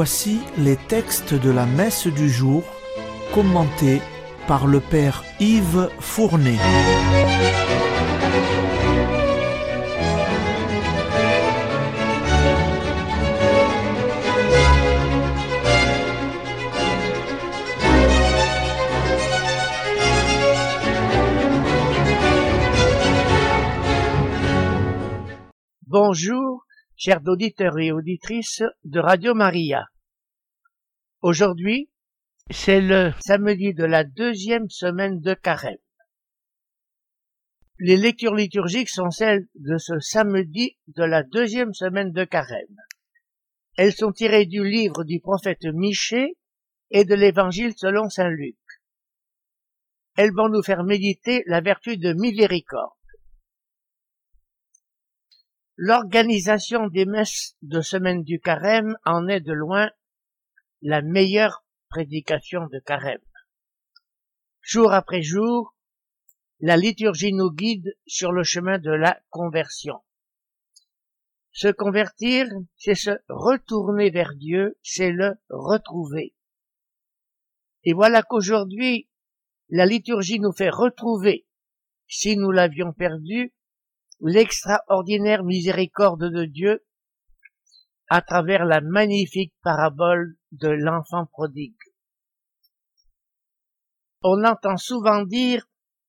Voici les textes de la messe du jour commentés par le Père Yves Fournet. Bonjour, chers auditeurs et auditrices de Radio Maria. Aujourd'hui, c'est le samedi de la deuxième semaine de carême. Les lectures liturgiques sont celles de ce samedi de la deuxième semaine de carême. Elles sont tirées du livre du prophète Michée et de l'évangile selon saint Luc. Elles vont nous faire méditer la vertu de miséricorde. L'organisation des messes de semaine du carême en est de loin la meilleure prédication de carême. Jour après jour, la liturgie nous guide sur le chemin de la conversion. Se convertir, c'est se retourner vers Dieu, c'est le retrouver. Et voilà qu'aujourd'hui, la liturgie nous fait retrouver, si nous l'avions perdu, l'extraordinaire miséricorde de Dieu à travers la magnifique parabole de l'enfant prodigue. On entend souvent dire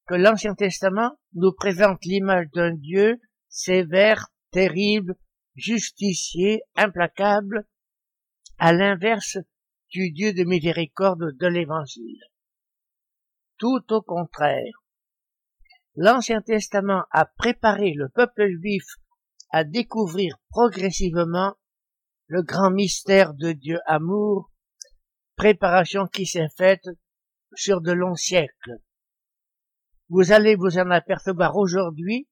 que l'Ancien Testament nous présente l'image d'un Dieu sévère, terrible, justicier, implacable, à l'inverse du Dieu de miséricorde de l'Évangile. Tout au contraire, l'Ancien Testament a préparé le peuple juif à découvrir progressivement le grand mystère de Dieu amour, préparation qui s'est faite sur de longs siècles. Vous allez vous en apercevoir aujourd'hui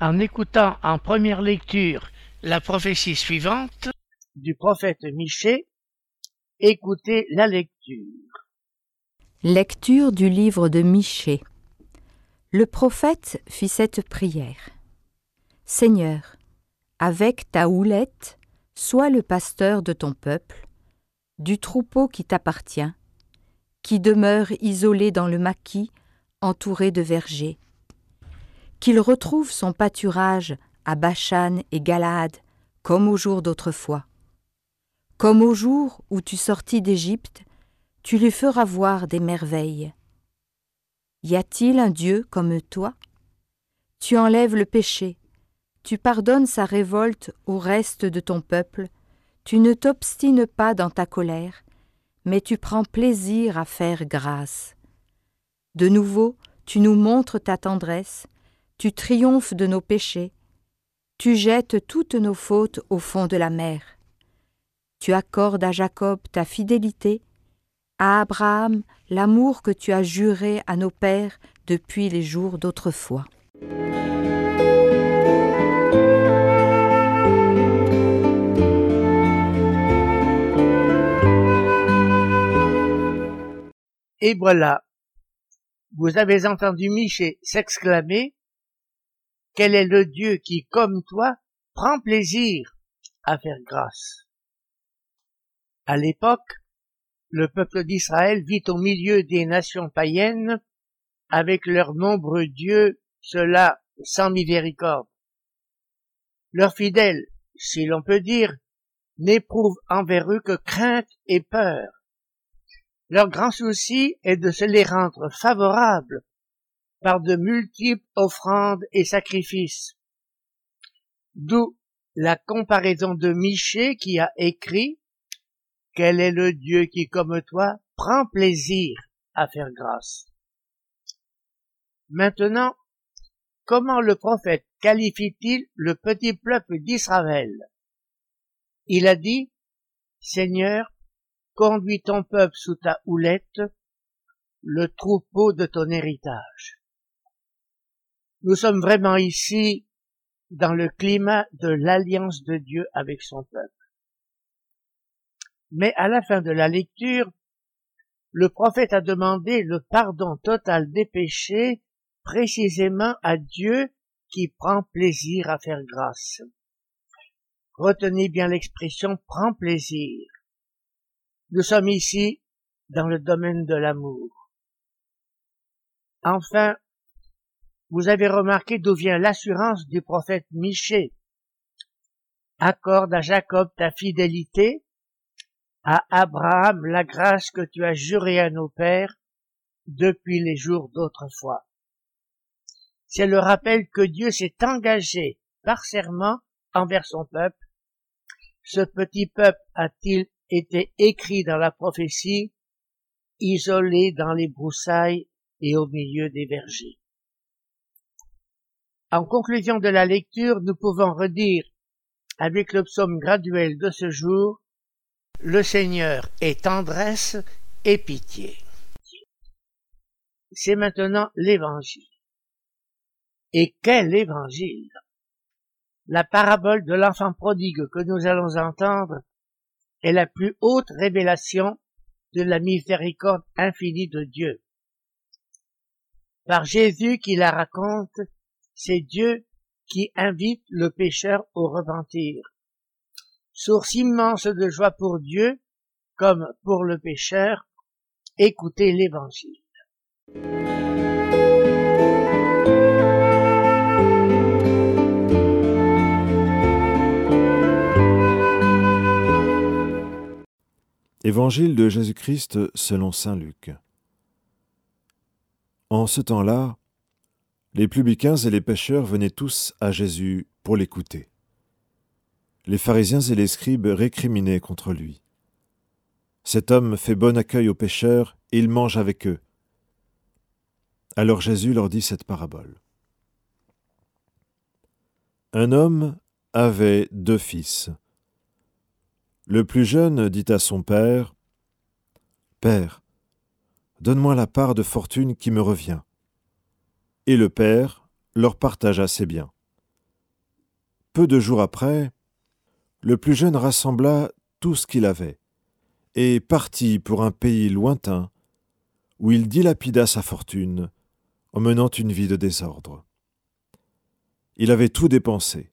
en écoutant en première lecture la prophétie suivante du prophète Michée. Écoutez la lecture. Lecture du livre de Michée. Le prophète fit cette prière. Seigneur, avec ta houlette, sois le pasteur de ton peuple, du troupeau qui t'appartient, qui demeure isolé dans le maquis, entouré de vergers. Qu'il retrouve son pâturage à Bachan et Galaad, comme au jour d'autrefois. Comme au jour où tu sortis d'Égypte, tu lui feras voir des merveilles. Y a-t-il un Dieu comme toi? Tu enlèves le péché, tu pardonnes sa révolte au reste de ton peuple, tu ne t'obstines pas dans ta colère, mais tu prends plaisir à faire grâce. De nouveau, tu nous montres ta tendresse, tu triomphes de nos péchés, tu jettes toutes nos fautes au fond de la mer. Tu accordes à Jacob ta fidélité, à Abraham l'amour que tu as juré à nos pères depuis les jours d'autrefois. Et voilà, vous avez entendu Michée s'exclamer. Quel est le Dieu qui, comme toi, prend plaisir à faire grâce? À l'époque, le peuple d'Israël vit au milieu des nations païennes, avec leurs nombreux dieux, cela sans miséricorde. Leurs fidèles, si l'on peut dire, n'éprouvent envers eux que crainte et peur. Leur grand souci est de se les rendre favorables par de multiples offrandes et sacrifices. D'où la comparaison de Michée qui a écrit quel est le Dieu qui, comme toi, prend plaisir à faire grâce? Maintenant, comment le prophète qualifie-t-il le petit peuple d'Israël? Il a dit, Seigneur, conduis ton peuple sous ta houlette, le troupeau de ton héritage. Nous sommes vraiment ici dans le climat de l'alliance de Dieu avec son peuple. Mais à la fin de la lecture, le prophète a demandé le pardon total des péchés précisément à Dieu qui prend plaisir à faire grâce. Retenez bien l'expression prend plaisir. Nous sommes ici dans le domaine de l'amour. Enfin, vous avez remarqué d'où vient l'assurance du prophète Michée. Accorde à Jacob ta fidélité, à Abraham la grâce que tu as jurée à nos pères depuis les jours d'autrefois. C'est le rappel que Dieu s'est engagé par serment envers son peuple. Ce petit peuple a-t-il été écrit dans la prophétie, isolé dans les broussailles et au milieu des vergers. En conclusion de la lecture, nous pouvons redire avec le psaume graduel de ce jour, Le Seigneur est tendresse et pitié. C'est maintenant l'évangile. Et quel évangile La parabole de l'enfant prodigue que nous allons entendre est la plus haute révélation de la miséricorde infinie de Dieu. Par Jésus qui la raconte, c'est Dieu qui invite le pécheur au repentir. Source immense de joie pour Dieu, comme pour le pécheur, écoutez l'Évangile. Évangile de Jésus-Christ selon Saint Luc. En ce temps-là, les publicains et les pêcheurs venaient tous à Jésus pour l'écouter. Les pharisiens et les scribes récriminaient contre lui. Cet homme fait bon accueil aux pêcheurs et il mange avec eux. Alors Jésus leur dit cette parabole. Un homme avait deux fils. Le plus jeune dit à son père, Père, donne-moi la part de fortune qui me revient. Et le père leur partagea ses biens. Peu de jours après, le plus jeune rassembla tout ce qu'il avait, et partit pour un pays lointain, où il dilapida sa fortune, en menant une vie de désordre. Il avait tout dépensé,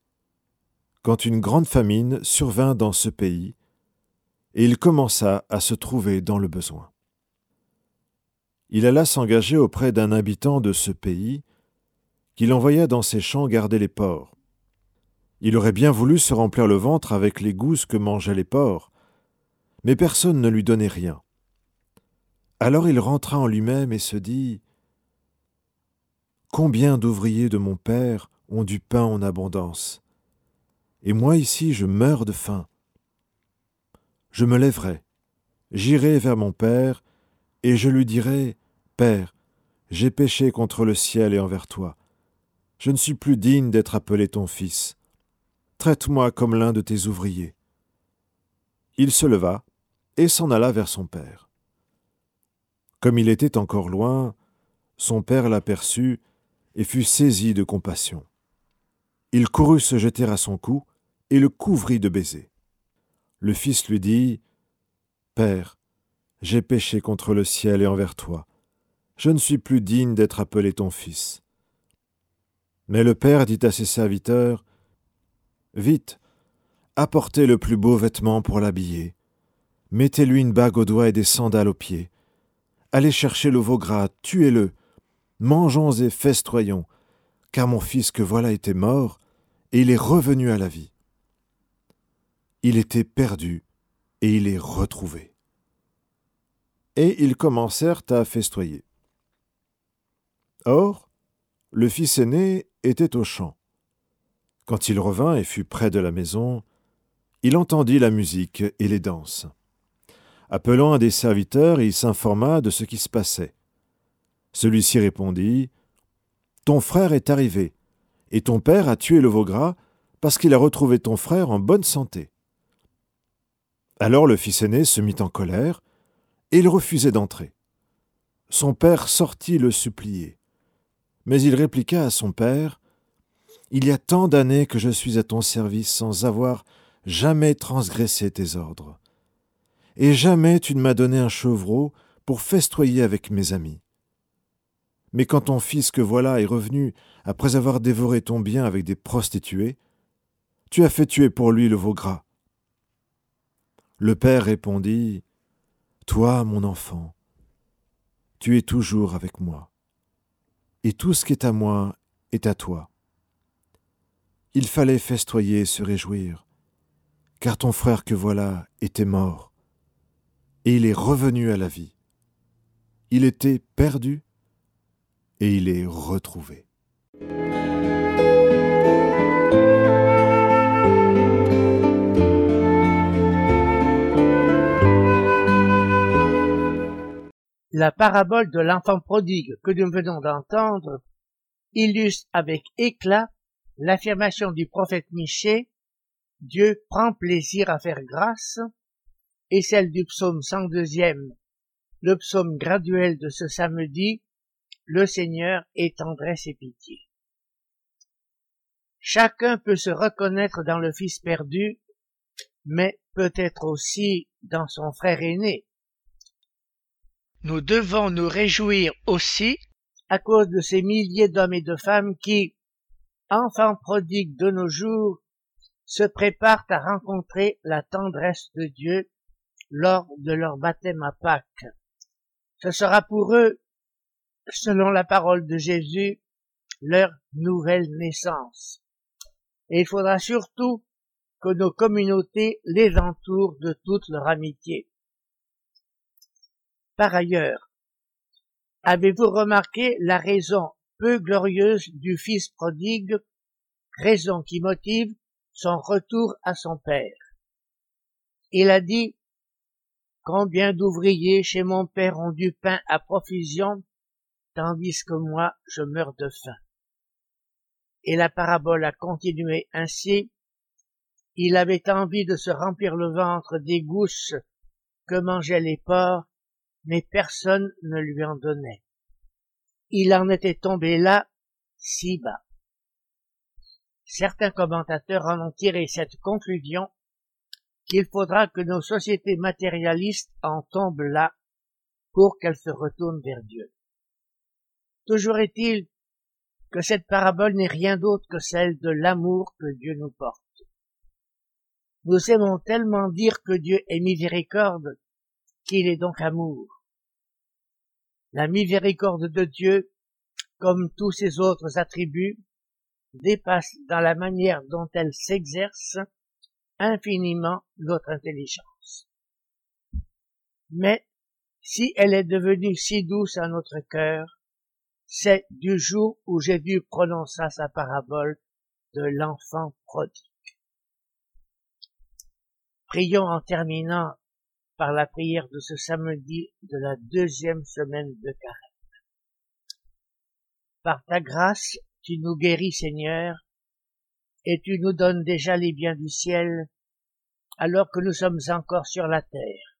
quand une grande famine survint dans ce pays, et il commença à se trouver dans le besoin. Il alla s'engager auprès d'un habitant de ce pays, qu'il envoya dans ses champs garder les porcs. Il aurait bien voulu se remplir le ventre avec les gousses que mangeaient les porcs, mais personne ne lui donnait rien. Alors il rentra en lui-même et se dit Combien d'ouvriers de mon père ont du pain en abondance Et moi ici je meurs de faim. Je me lèverai, j'irai vers mon Père, et je lui dirai, Père, j'ai péché contre le ciel et envers toi. Je ne suis plus digne d'être appelé ton fils. Traite-moi comme l'un de tes ouvriers. Il se leva et s'en alla vers son père. Comme il était encore loin, son père l'aperçut et fut saisi de compassion. Il courut se jeter à son cou et le couvrit de baisers. Le fils lui dit, Père, j'ai péché contre le ciel et envers toi. Je ne suis plus digne d'être appelé ton fils. Mais le père dit à ses serviteurs, Vite, apportez le plus beau vêtement pour l'habiller. Mettez-lui une bague au doigt et des sandales aux pieds. Allez chercher le veau gras, tuez-le. Mangeons et festoyons, car mon fils que voilà était mort, et il est revenu à la vie. Il était perdu et il est retrouvé. Et ils commencèrent à festoyer. Or, le fils aîné était au champ. Quand il revint et fut près de la maison, il entendit la musique et les danses. Appelant un des serviteurs, il s'informa de ce qui se passait. Celui-ci répondit Ton frère est arrivé, et ton père a tué le veau gras parce qu'il a retrouvé ton frère en bonne santé. Alors le fils aîné se mit en colère, et il refusait d'entrer. Son père sortit le supplier. Mais il répliqua à son père Il y a tant d'années que je suis à ton service sans avoir jamais transgressé tes ordres. Et jamais tu ne m'as donné un chevreau pour festoyer avec mes amis. Mais quand ton fils que voilà est revenu après avoir dévoré ton bien avec des prostituées, tu as fait tuer pour lui le veau gras. Le père répondit Toi, mon enfant, tu es toujours avec moi, et tout ce qui est à moi est à toi. Il fallait festoyer et se réjouir, car ton frère que voilà était mort, et il est revenu à la vie. Il était perdu, et il est retrouvé. La parabole de l'enfant prodigue que nous venons d'entendre illustre avec éclat l'affirmation du prophète Michée Dieu prend plaisir à faire grâce et celle du psaume 102e, le psaume graduel de ce samedi, le Seigneur est tendresse et pitié. Chacun peut se reconnaître dans le fils perdu, mais peut-être aussi dans son frère aîné, nous devons nous réjouir aussi à cause de ces milliers d'hommes et de femmes qui, enfants prodigues de nos jours, se préparent à rencontrer la tendresse de Dieu lors de leur baptême à Pâques. Ce sera pour eux, selon la parole de Jésus, leur nouvelle naissance. Et il faudra surtout que nos communautés les entourent de toute leur amitié. Par ailleurs, avez-vous remarqué la raison peu glorieuse du fils prodigue, raison qui motive son retour à son père Il a dit, Combien d'ouvriers chez mon père ont du pain à profusion, tandis que moi je meurs de faim. Et la parabole a continué ainsi. Il avait envie de se remplir le ventre des gousses que mangeaient les porcs mais personne ne lui en donnait. Il en était tombé là, si bas. Certains commentateurs en ont tiré cette conclusion qu'il faudra que nos sociétés matérialistes en tombent là pour qu'elles se retournent vers Dieu. Toujours est-il que cette parabole n'est rien d'autre que celle de l'amour que Dieu nous porte. Nous aimons tellement dire que Dieu est miséricorde qu'il est donc amour. La miséricorde de Dieu, comme tous ses autres attributs, dépasse dans la manière dont elle s'exerce infiniment notre intelligence. Mais si elle est devenue si douce à notre cœur, c'est du jour où Jésus prononça sa parabole de l'enfant prodigue. Prions en terminant par la prière de ce samedi de la deuxième semaine de carême. Par ta grâce, tu nous guéris, Seigneur, et tu nous donnes déjà les biens du ciel, alors que nous sommes encore sur la terre.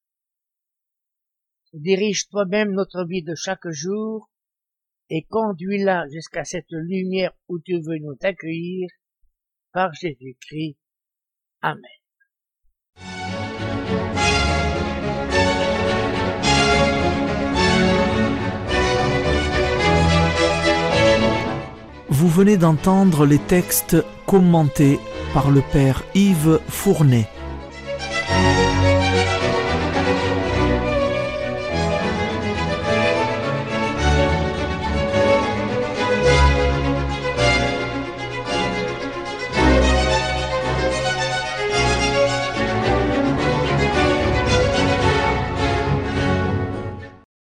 Dirige toi-même notre vie de chaque jour, et conduis-la jusqu'à cette lumière où tu veux nous accueillir, par Jésus-Christ. Amen. Vous venez d'entendre les textes commentés par le Père Yves Fournet.